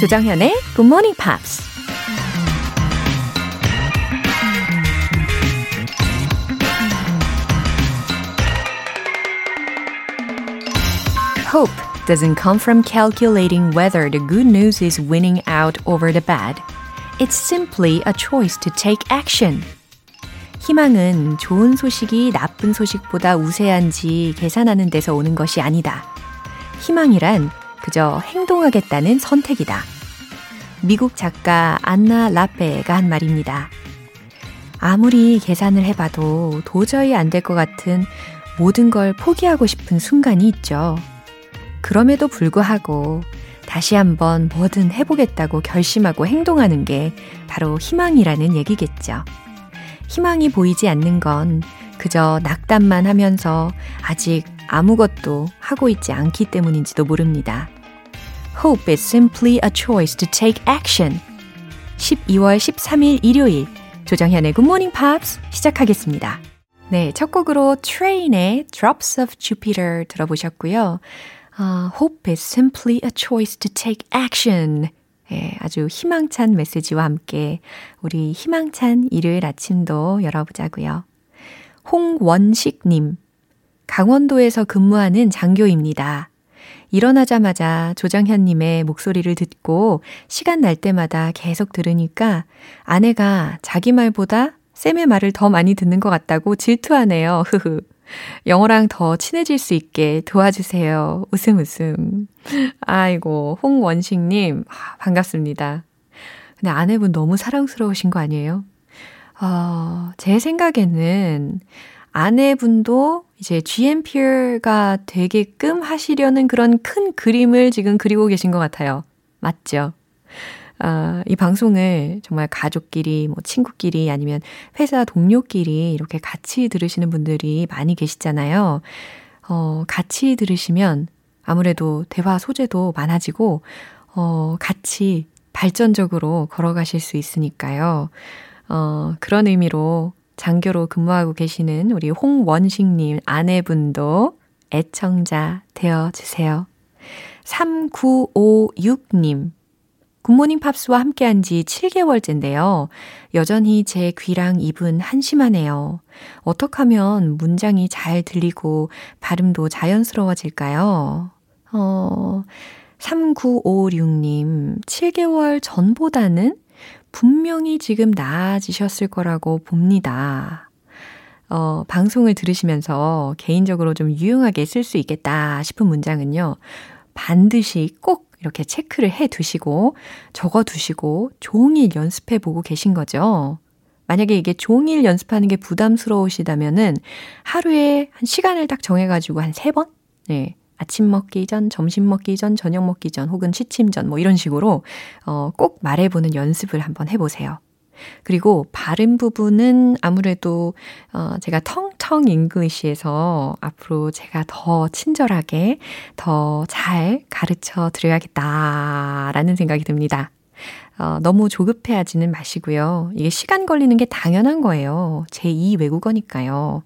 조정현의 Good Morning Pops. Hope doesn't come from calculating whether the good news is winning out over the bad. It's simply a choice to take action. 희망은 좋은 소식이 나쁜 소식보다 우세한지 계산하는 데서 오는 것이 아니다. 희망이란 그저 행동하겠다는 선택이다. 미국 작가 안나 라페가 한 말입니다. 아무리 계산을 해봐도 도저히 안 될 것 같은 모든 걸 포기하고 싶은 순간이 있죠. 그럼에도 불구하고 다시 한번 뭐든 해보겠다고 결심하고 행동하는 게 바로 희망이라는 얘기겠죠. 희망이 보이지 않는 건 그저 낙담만 하면서 아직 아무것도 하고 있지 않기 때문인지도 모릅니다. Hope is simply a choice to take action. 12월 13일 일요일 조정현의 Good Morning Pops 시작하겠습니다. 네, 첫 곡으로 Train의 Drops of Jupiter 들어보셨고요. Uh, hope is simply a choice to take action. 예, 아주 희망찬 메시지와 함께 우리 희망찬 일요일 아침도 열어보자고요. 홍원식님, 강원도에서 근무하는 장교입니다. 일어나자마자 조정현님의 목소리를 듣고 시간 날 때마다 계속 들으니까 아내가 자기 말보다 쌤의 말을 더 많이 듣는 것 같다고 질투하네요. 흐흐. 영어랑 더 친해질 수 있게 도와주세요. 웃음 웃음. 아이고, 홍원식님, 아, 반갑습니다. 근데 아내분 너무 사랑스러우신 거 아니에요? 어, 제 생각에는 아내분도 이제 GMP가 되게끔 하시려는 그런 큰 그림을 지금 그리고 계신 것 같아요. 맞죠? 아, 이 방송을 정말 가족끼리, 뭐 친구끼리 아니면 회사 동료끼리 이렇게 같이 들으시는 분들이 많이 계시잖아요. 어, 같이 들으시면 아무래도 대화 소재도 많아지고, 어, 같이 발전적으로 걸어가실 수 있으니까요. 어, 그런 의미로 장교로 근무하고 계시는 우리 홍원식님 아내분도 애청자 되어주세요. 3956님. 굿모닝 팝스와 함께한 지 7개월째인데요. 여전히 제 귀랑 입은 한심하네요. 어떻게 하면 문장이 잘 들리고 발음도 자연스러워질까요? 어, 3956님, 7개월 전보다는 분명히 지금 나아지셨을 거라고 봅니다. 어, 방송을 들으시면서 개인적으로 좀 유용하게 쓸 수 있겠다 싶은 문장은요. 반드시 꼭 이렇게 체크를 해 두시고 적어 두시고 종일 연습해 보고 계신 거죠. 만약에 이게 종일 연습하는 게 부담스러우시다면은 하루에 한 시간을 딱 정해가지고 한 세 번? 네. 아침 먹기 전, 점심 먹기 전, 저녁 먹기 전, 혹은 취침 전, 뭐 이런 식으로, 어, 꼭 말해보는 연습을 한번 해보세요. 그리고 발음 부분은 아무래도 어 제가 텅텅 English에서 앞으로 제가 더 친절하게 더 잘 가르쳐 드려야겠다라는 생각이 듭니다. 어, 너무 조급해 하지는 마시고요. 이게 시간 걸리는 게 당연한 거예요. 제2 외국어니까요.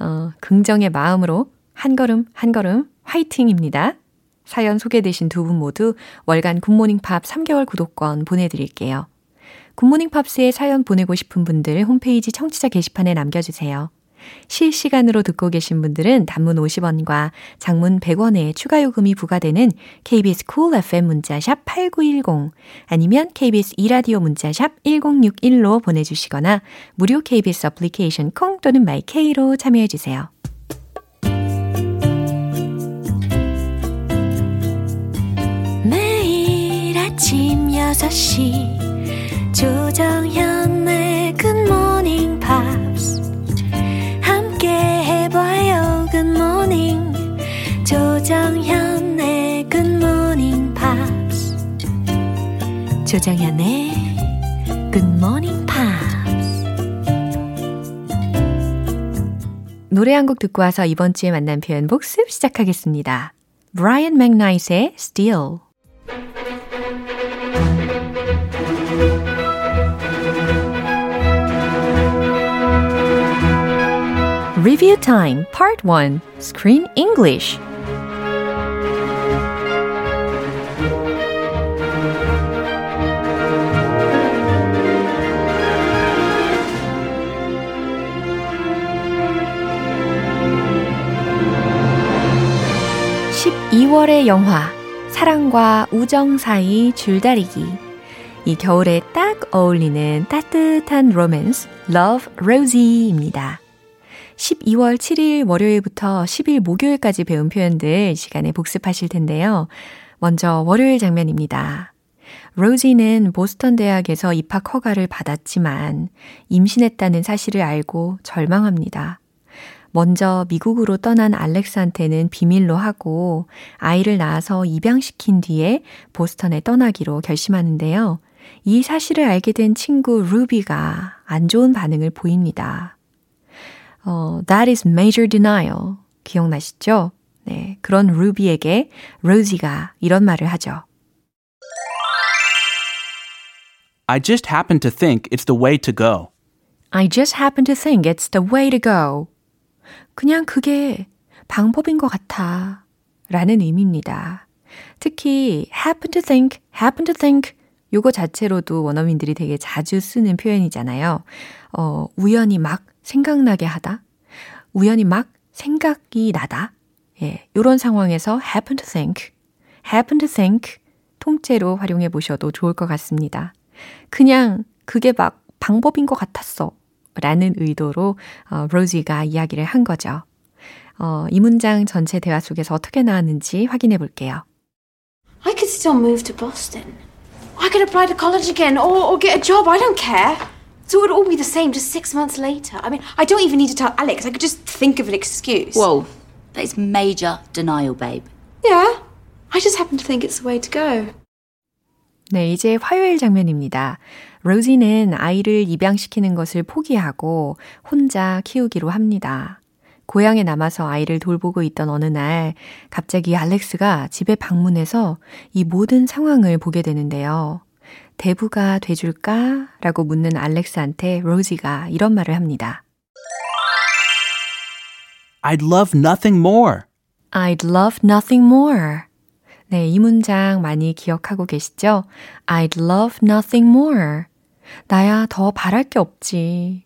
어, 긍정의 마음으로 한 걸음 한 걸음 화이팅입니다. 사연 소개되신 두 분 모두 월간 Good Morning Pops 3개월 구독권 보내드릴게요. Good Morning Pops에 사연 보내고 싶은 분들 홈페이지 청취자 게시판에 남겨주세요. 실시간으로 듣고 계신 분들은 단문 50원과 장문 100원의 추가 요금이 부과되는 KBS Cool FM 문자샵 8910 아니면 KBS 2라디오 문자샵 1061로 보내주시거나 무료 KBS 어플리케이션 콩 또는 My K로 참여해주세요. 아침 6시 조정현의 Good Morning Pops 함께 해봐요 Good Morning 조정현의 Good Morning Pops 조정현의 Good Morning Pops 노래 한 곡 듣고 와서 이번 주에 만난 표현 복습 시작하겠습니다. 브라이언 맥나이트의 Still Review Time Part 1 Screen English (12월의) 영화 사랑과 우정 사이 줄다리기 이 겨울에 딱 어울리는 따뜻한 로맨스 Love Rosie입니다. 12월 7일 월요일부터 10일 목요일까지 배운 표현들 시간에 복습하실 텐데요. 먼저 월요일 장면입니다. 로지는 보스턴 대학에서 입학 허가를 받았지만 임신했다는 사실을 알고 절망합니다. 먼저 미국으로 떠난 알렉스한테는 비밀로 하고 아이를 낳아서 입양시킨 뒤에 보스턴에 떠나기로 결심하는데요. 이 사실을 알게 된 친구 루비가 안 좋은 반응을 보입니다. 어, that is major denial. 기억나시죠? 네, 그런 루비에게 로지가 이런 말을 하죠. I just happen to think it's the way to go. I just happen to think it's the way to go. 그냥 그게 방법인 것 같아. 라는 의미입니다. 특히 happen to think, happen to think 요거 자체로도 원어민들이 되게 자주 쓰는 표현이잖아요. 어, 우연히 막 생각나게 하다. 우연히 막 생각이 나다. 예, 요런 상황에서 happen to think, happen to think 통째로 활용해 보셔도 좋을 것 같습니다. 그냥 그게 막 방법인 것 같았어. 라는 의도로 어, 로지가 이야기를 한 거죠. 어, 이 문장 전체 대화 속에서 어떻게 나왔는지 확인해 볼게요. I could still move to Boston. I could apply to college again or, or get a job. I don't care. So it would all be the same just six months later. I mean, I don't even need to tell Alex. I could just think of an excuse. Whoa, that is major denial, babe. Yeah. I just happen to think it's the way to go. 네, 이제 화요일 장면입니다. 로지는 아이를 입양시키는 것을 포기하고 혼자 키우기로 합니다. 고향에 남아서 아이를 돌보고 있던 어느 날 갑자기 알렉스가 집에 방문해서 이 모든 상황을 보게 되는데요. 대부가 돼줄까? 라고 묻는 알렉스한테 로지가 이런 말을 합니다. I'd love nothing more. I'd love nothing more. 네, 이 문장 많이 기억하고 계시죠? I'd love nothing more. 나야 더 바랄 게 없지.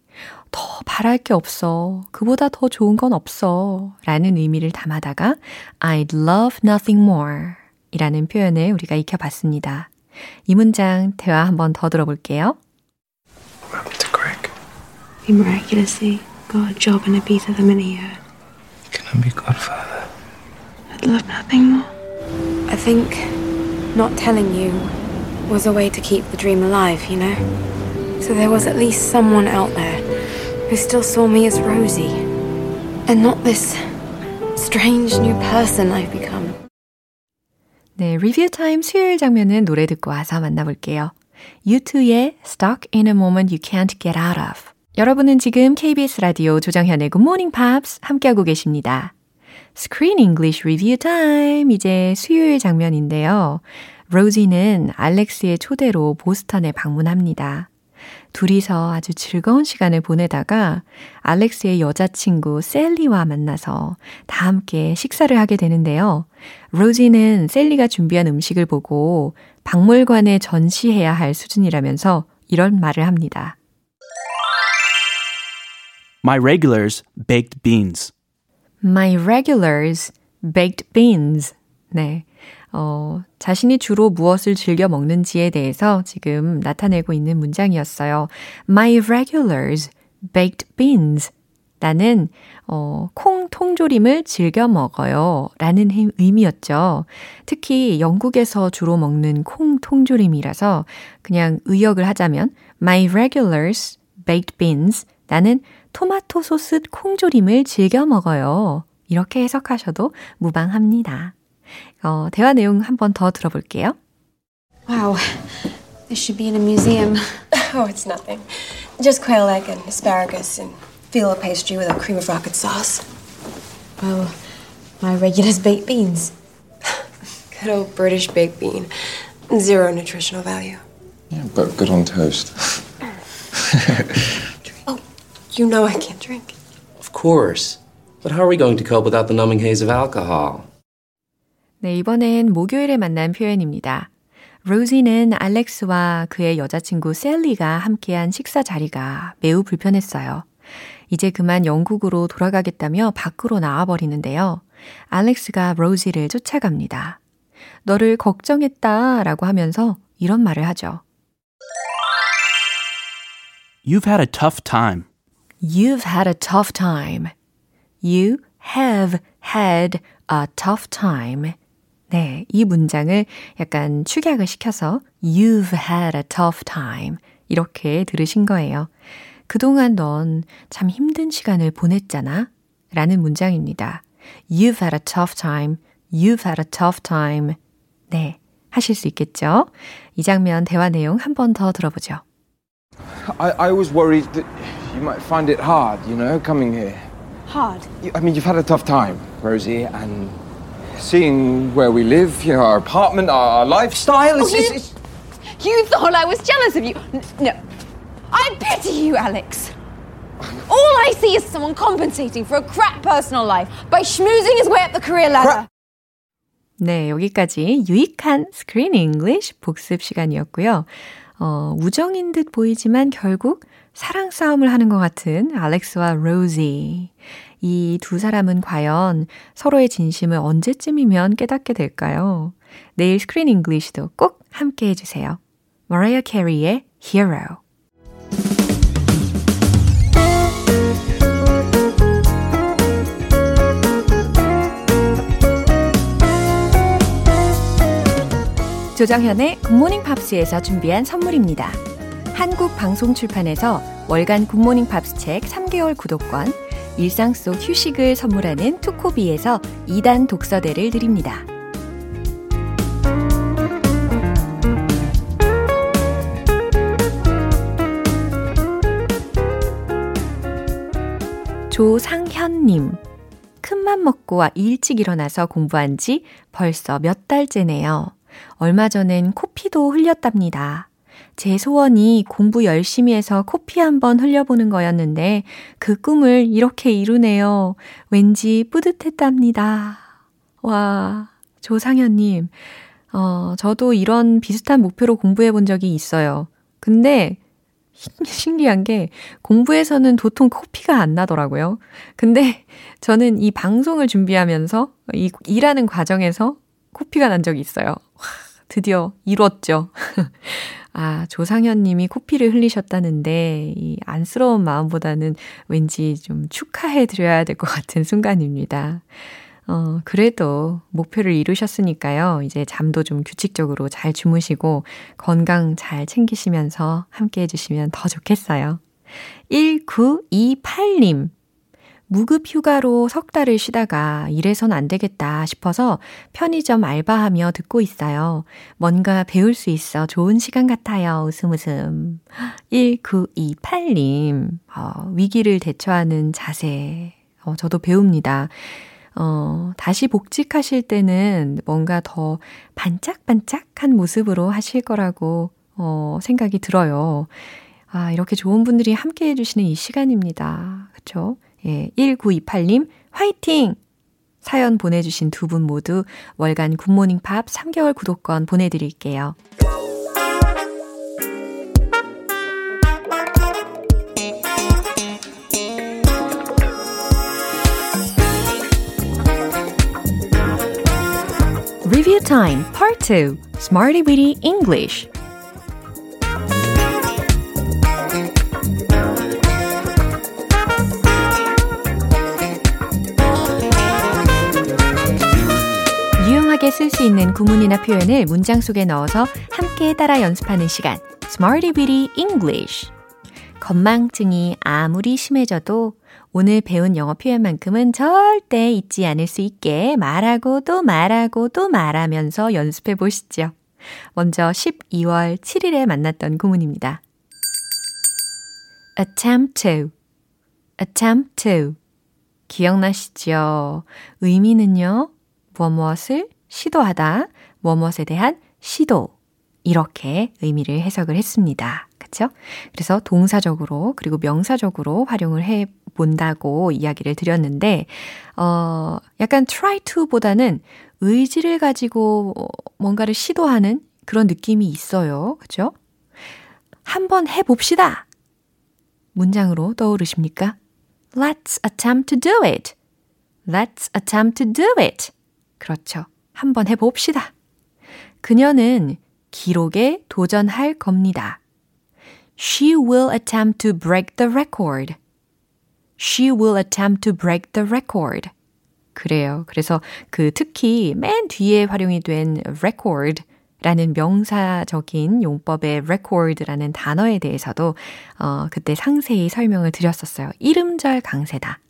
더 바랄 게 없어. 그보다 더 좋은 건 없어. 라는 의미를 담아다가 I'd love nothing more 이라는 표현을 우리가 익혀봤습니다. 이 문장 대화 한번 더 들어볼게요. What happened to Greg? He miraculously got a job in Ibiza the minute he heard. Can I be godfather? I'd love nothing more. I think not telling you was a way to keep the dream alive, you know? So there was at least someone out there who still saw me as Rosie. And not this strange new person I've become. 네, 리뷰 타임 수요일 장면은 노래 듣고 와서 만나볼게요. U2의 Stuck in a Moment You Can't Get Out of. 여러분은 지금 KBS 라디오 조정현의 Good Morning Pops 함께하고 계십니다. Screen English Review Time. 이제 수요일 장면인데요. 로지는 알렉스의 초대로 보스턴에 방문합니다. 둘이서 아주 즐거운 시간을 보내다가 알렉스의 여자친구 셀리와 만나서 다 함께 식사를 하게 되는데요. 로지는 셀리가 준비한 음식을 보고 박물관에 전시해야 할 수준이라면서 이런 말을 합니다. My regulars baked beans. My regulars baked beans. 네. 어, 자신이 주로 무엇을 즐겨 먹는지에 대해서 지금 나타내고 있는 문장이었어요. My regulars baked beans. 나는 어, 콩 통조림을 즐겨 먹어요. 라는 의미였죠. 특히 영국에서 주로 먹는 콩 통조림이라서 그냥 의역을 하자면 My regulars baked beans. 나는 토마토 소스 콩조림을 즐겨 먹어요. 이렇게 해석하셔도 무방합니다. 어, 대화 내용 한번 더 들어볼게요. Wow. This should be in a museum. Oh, it's nothing. Just quail egg and asparagus and phyllo pastry with a cream of rocket sauce. Well, my regular's baked beans. Good old British baked bean. Zero nutritional value. Yeah, but good on toast. Oh, you know I can't drink. Of course. But how are we going to cope without the numbing haze of alcohol? 네, 이번엔 목요일에 만난 표현입니다. 로지는 알렉스와 그의 여자친구 셀리가 함께한 식사 자리가 매우 불편했어요. 이제 그만 영국으로 돌아가겠다며 밖으로 나와버리는데요. 알렉스가 로지를 쫓아갑니다. 너를 걱정했다 라고 하면서 이런 말을 하죠. You've had a tough time. You've had a tough time. You have had a tough time. 네, 이 문장을 약간 축약을 시켜서 You've had a tough time. 이렇게 들으신 거예요. 그동안 넌 참 힘든 시간을 보냈잖아. 라는 문장입니다. You've had a tough time. You've had a tough time. 네, 하실 수 있겠죠? 이 장면 대화 내용 한 번 더 들어보죠. I, I was worried that you might find it hard, you know, coming here. Hard. You, I mean, you've had a tough time, Rosie, and seeing where we live, you know, our apartment, our, our lifestyle. It's, Oh, it's, you- it's, You thought I was jealous of you. N- No. I pity you, Alex. All I see is someone compensating for a crap personal life by schmoozing his way up the career ladder. 네, 여기까지 유익한 스크린 잉글리쉬 복습 시간이었고요. 어, 우정인 듯 보이지만 결국 사랑 싸움을 하는 것 같은 알렉스와 로지. 이 두 사람은 과연 서로의 진심을 언제쯤이면 깨닫게 될까요? 내일 Screen English도 꼭 함께 해주세요. 마라이어 캐리의 Hero. 조정현의 Good Morning Pops에서 준비한 선물입니다. 한국 방송 출판에서 월간 Good Morning Pops 책 3개월 구독권, 일상 속 휴식을 선물하는 투코비에서 2단 독서대를 드립니다. 조상현님. 큰맘 먹고 일찍 일어나서 공부한 지 벌써 몇 달째네요. 얼마 전엔 코피도 흘렸답니다. 제 소원이 공부 열심히 해서 코피 한번 흘려보는 거였는데 그 꿈을 이렇게 이루네요. 왠지 뿌듯했답니다. 와, 조상현님. 어, 저도 이런 비슷한 목표로 공부해 본 적이 있어요. 근데 신기한 게 공부에서는 도통 코피가 안 나더라고요. 근데 저는 이 방송을 준비하면서 이 일하는 과정에서 코피가 난 적이 있어요. 와, 드디어 이뤘죠. 아, 조상현 님이 코피를 흘리셨다는데, 이 안쓰러운 마음보다는 왠지 좀 축하해 드려야 될 것 같은 순간입니다. 어, 그래도 목표를 이루셨으니까요. 이제 잠도 좀 규칙적으로 잘 주무시고 건강 잘 챙기시면서 함께 해주시면 더 좋겠어요. 1928님. 무급 휴가로 석 달을 쉬다가 이래선 안 되겠다 싶어서 편의점 알바하며 듣고 있어요. 뭔가 배울 수 있어 좋은 시간 같아요. 웃음 웃음. 1928님. 어, 위기를 대처하는 자세. 어, 저도 배웁니다. 어, 다시 복직하실 때는 뭔가 더 반짝반짝한 모습으로 하실 거라고, 어, 생각이 들어요. 아, 이렇게 좋은 분들이 함께 해주시는 이 시간입니다. 그쵸? 예, 1928님, 화이팅! 사연 보내주신 두 분 모두 월간 굿모닝 팝 3개월 구독권 보내드릴게요. Review Time Part 2 Smarty Weedy English 쓸 수 있는 구문이나 표현을 문장 속에 넣어서 함께 따라 연습하는 시간 Smarty Weedy English 건망증이 아무리 심해져도 오늘 배운 영어 표현만큼은 절대 잊지 않을 수 있게 말하고 또 말하고 또 말하면서 연습해 보시죠. 먼저 12월 7일에 만났던 구문입니다. attempt to, attempt to. 기억나시죠? 의미는요, 무엇 무엇을 시도하다, 무엇 무엇에 대한 시도. 이렇게 의미를 해석을 했습니다. 그쵸? 그래서 동사적으로 그리고 명사적으로 활용을 해 본다고 이야기를 드렸는데, 어, 약간 try to 보다는 의지를 가지고 뭔가를 시도하는 그런 느낌이 있어요. 그죠? 한번 해 봅시다! 문장으로 떠오르십니까? Let's attempt to do it. Let's attempt to do it. 그렇죠. 한번 해봅시다. 그녀는 기록에 도전할 겁니다. She will attempt to break the record. She will attempt to break the record. 그래요. 그래서 그 특히 맨 뒤에 활용이 된 record 라는 명사적인 용법의 record라는 단어에 대해서도 어, 그때 상세히 설명을 드렸었어요. 이름절 강세다.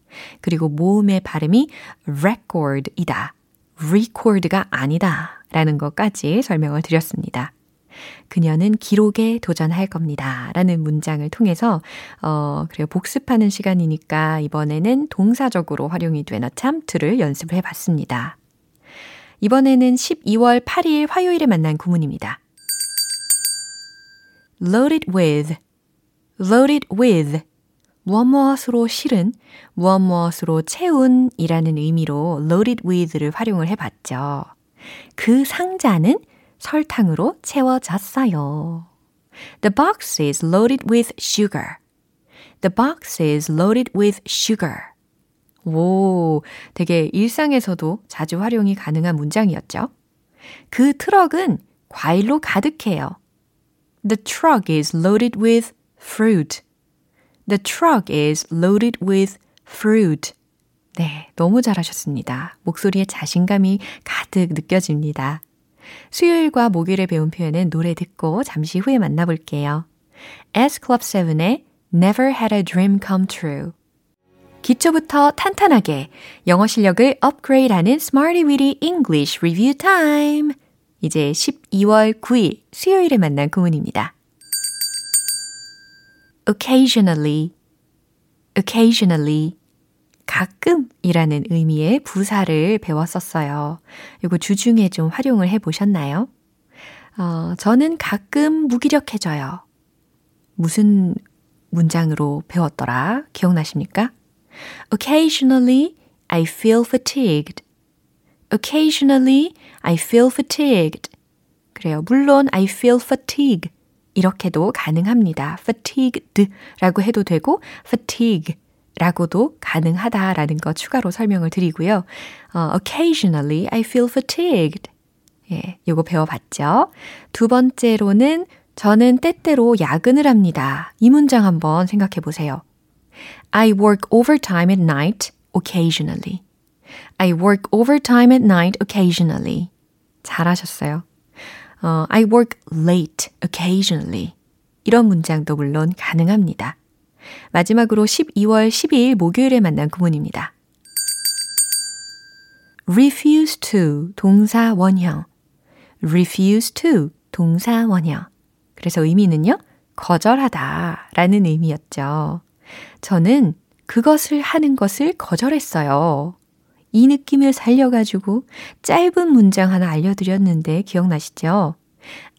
그리고 모음의 발음이 record이다. Record가 아니다. 라는 것까지 설명을 드렸습니다. 그녀는 기록에 도전할 겁니다. 라는 문장을 통해서, 어, 그래요. 복습하는 시간이니까 이번에는 동사적으로 활용이 된 attempt를 연습을 해 봤습니다. 이번에는 12월 8일 화요일에 만난 구문입니다. loaded with, loaded with. 무엇 무엇으로 실은, 무엇 무엇으로 채운 이라는 의미로 loaded with를 활용을 해봤죠. 그 상자는 설탕으로 채워졌어요. The box is loaded with sugar. The box is loaded with sugar. 오, 되게 일상에서도 자주 활용이 가능한 문장이었죠. 그 트럭은 과일로 가득해요. The truck is loaded with fruit. The truck is loaded with fruit. 네, 너무 잘하셨습니다. 목소리에 자신감이 가득 느껴집니다. 수요일과 목요일에 배운 표현은 노래 듣고 잠시 후에 만나볼게요. S Club 7의 Never Had a Dream Come True. 기초부터 탄탄하게 영어 실력을 업그레이드하는 Smarty Weedy English Review Time. 이제 12월 9일 수요일에 만난 구문입니다. Occasionally, occasionally. 가끔이라는 의미의 부사를 배웠었어요. 이거 주중에 좀 활용을 해 보셨나요? 어, 저는 가끔 무기력해져요. 무슨 문장으로 배웠더라? 기억나십니까? Occasionally, I feel fatigued. Occasionally, I feel fatigued. 그래요. 물론, I feel fatigue. 이렇게도 가능합니다. fatigued라고 해도 되고, fatigue 라고도 가능하다라는 거 추가로 설명을 드리고요. 어, occasionally I feel fatigued. 예, 요거 배워봤죠? 두 번째로는 저는 때때로 야근을 합니다. 이 문장 한번 생각해 보세요. I work overtime at night occasionally. I work overtime at night occasionally. 잘하셨어요. 어, I work late occasionally. 이런 문장도 물론 가능합니다. 마지막으로 12월 12일 목요일에 만난 구문입니다. refuse to 동사 원형 refuse to 동사 원형 그래서 의미는요 거절하다 라는 의미였죠. 저는 그것을 하는 것을 거절했어요. 이 느낌을 살려가지고 짧은 문장 하나 알려드렸는데 기억나시죠?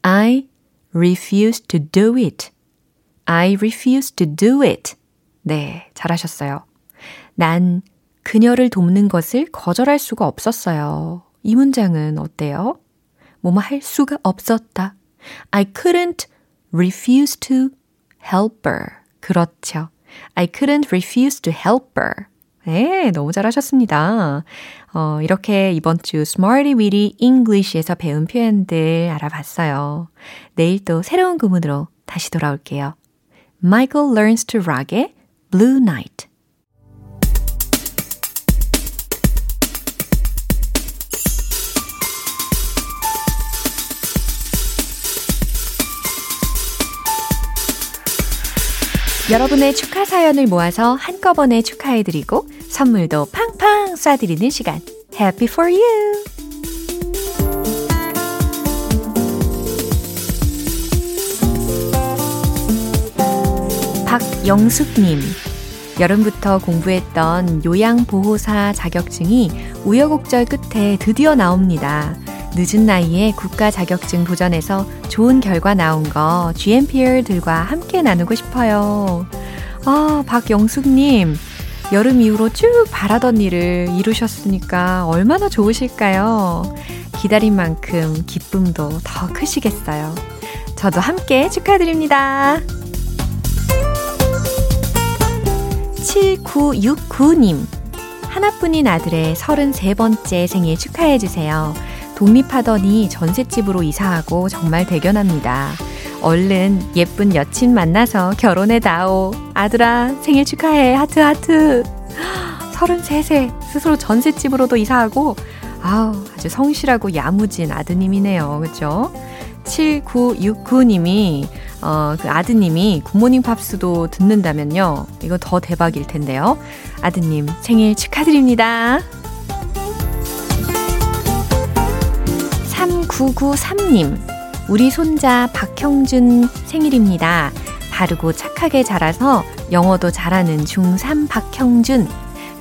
I refuse to do it. I refuse to do it. 네, 잘하셨어요. 난 그녀를 돕는 것을 거절할 수가 없었어요. 이 문장은 어때요? 뭐뭐 할 수가 없었다. I couldn't refuse to help her. 그렇죠. I couldn't refuse to help her. 네, 너무 잘하셨습니다. 어, 이렇게 이번 주 Smarty Weedy English에서 배운 표현들 알아봤어요. 내일 또 새로운 구문으로 다시 돌아올게요. Michael Learns to Rock의 Blue Night. 여러분의 축하 사연을 모아서 한꺼번에 축하해드리고 선물도 팡팡 쏴드리는 시간. Happy for you! 박영숙님. 여름부터 공부했던 요양보호사 자격증이 우여곡절 끝에 드디어 나옵니다. 늦은 나이에 국가 자격증 도전해서 좋은 결과 나온 거 GMPR들과 함께 나누고 싶어요. 아, 박영숙님. 여름 이후로 쭉 바라던 일을 이루셨으니까 얼마나 좋으실까요? 기다린 만큼 기쁨도 더 크시겠어요. 저도 함께 축하드립니다. 7969님. 하나뿐인 아들의 33번째 생일 축하해주세요. 독립하더니 전셋집으로 이사하고 정말 대견합니다. 얼른 예쁜 여친 만나서 결혼해 다오. 아들아, 생일 축하해. 하트, 하트. 33세, 스스로 전셋집으로도 이사하고, 아우, 아주 성실하고 야무진 아드님이네요. 그죠? 7969님이, 어, 그 아드님이 굿모닝 팝스도 듣는다면요. 이거 더 대박일 텐데요. 아드님 생일 축하드립니다. 3993님, 우리 손자 박형준 생일입니다. 바르고 착하게 자라서 영어도 잘하는 중3 박형준.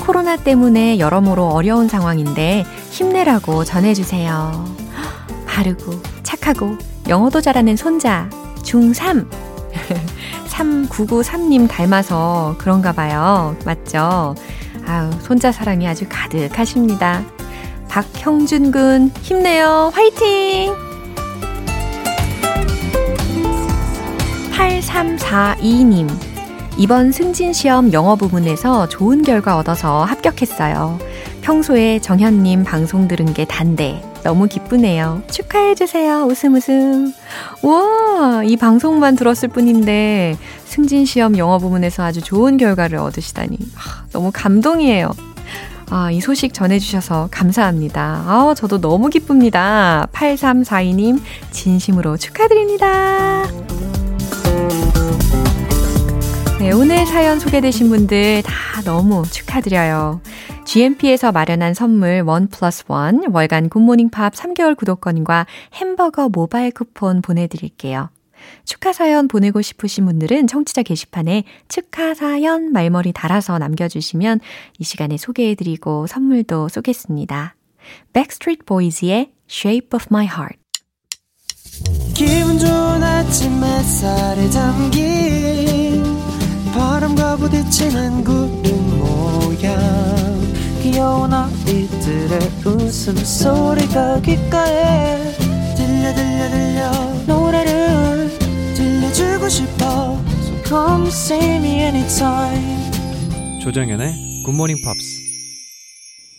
코로나 때문에 여러모로 어려운 상황인데 힘내라고 전해주세요. 바르고 착하고 영어도 잘하는 손자 중3. 3993님 닮아서 그런가 봐요. 맞죠? 아유, 손자 사랑이 아주 가득하십니다. 박형준 군, 힘내요. 화이팅! 8342님. 이번 승진 시험 영어 부분에서 좋은 결과 얻어서 합격했어요. 평소에 정현님 방송 들은 게 단데 너무 기쁘네요. 축하해주세요. 웃음 웃음. 와, 이 방송만 들었을 뿐인데 승진 시험 영어 부문에서 아주 좋은 결과를 얻으시다니. 너무 감동이에요. 아, 이 소식 전해주셔서 감사합니다. 아, 저도 너무 기쁩니다. 8342님, 진심으로 축하드립니다. 네, 오늘 사연 소개되신 분들 다 너무 축하드려요. GMP에서 마련한 선물 원 플러스 원 월간 굿모닝 팝 3개월 구독권과 햄버거 모바일 쿠폰 보내드릴게요. 축하 사연 보내고 싶으신 분들은 청취자 게시판에 축하 사연 말머리 달아서 남겨주시면 이 시간에 소개해드리고 선물도 쏘겠습니다. Backstreet Boys의 Shape of My Heart. 기분 좋은 아침 햇살에 담긴 바람과 부딪히는 구름 모양. 귀여운 아이들의 웃음소리가 귓가에 들려 들려 들려. 노래를 들려주고 싶어 So come see me anytime 조정연의 굿모닝 팝스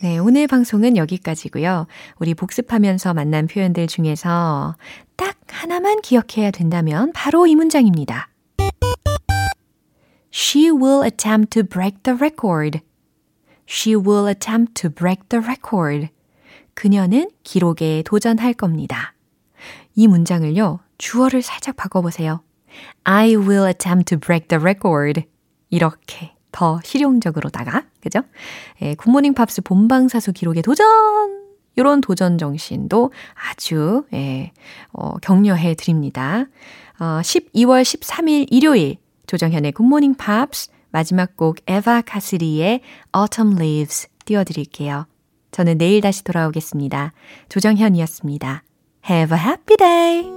네, 오늘 방송은 여기까지고요. 우리 복습하면서 만난 표현들 중에서 딱 하나만 기억해야 된다면 바로 이 문장입니다. She will attempt to break the record. She will attempt to break the record. 그녀는 기록에 도전할 겁니다. 이 문장을요, 주어를 살짝 바꿔보세요. I will attempt to break the record. 이렇게 더 실용적으로다가, 그죠? 예, Good Morning Pops 본방사수 기록에 도전! 이런 도전 정신도 아주, 예, 어, 격려해 드립니다. 어, 12월 13일 일요일, 조정현의 Good Morning Pops 마지막 곡 에바 캐시디의 Autumn Leaves 띄워드릴게요. 저는 내일 다시 돌아오겠습니다. 조정현이었습니다. Have a happy day!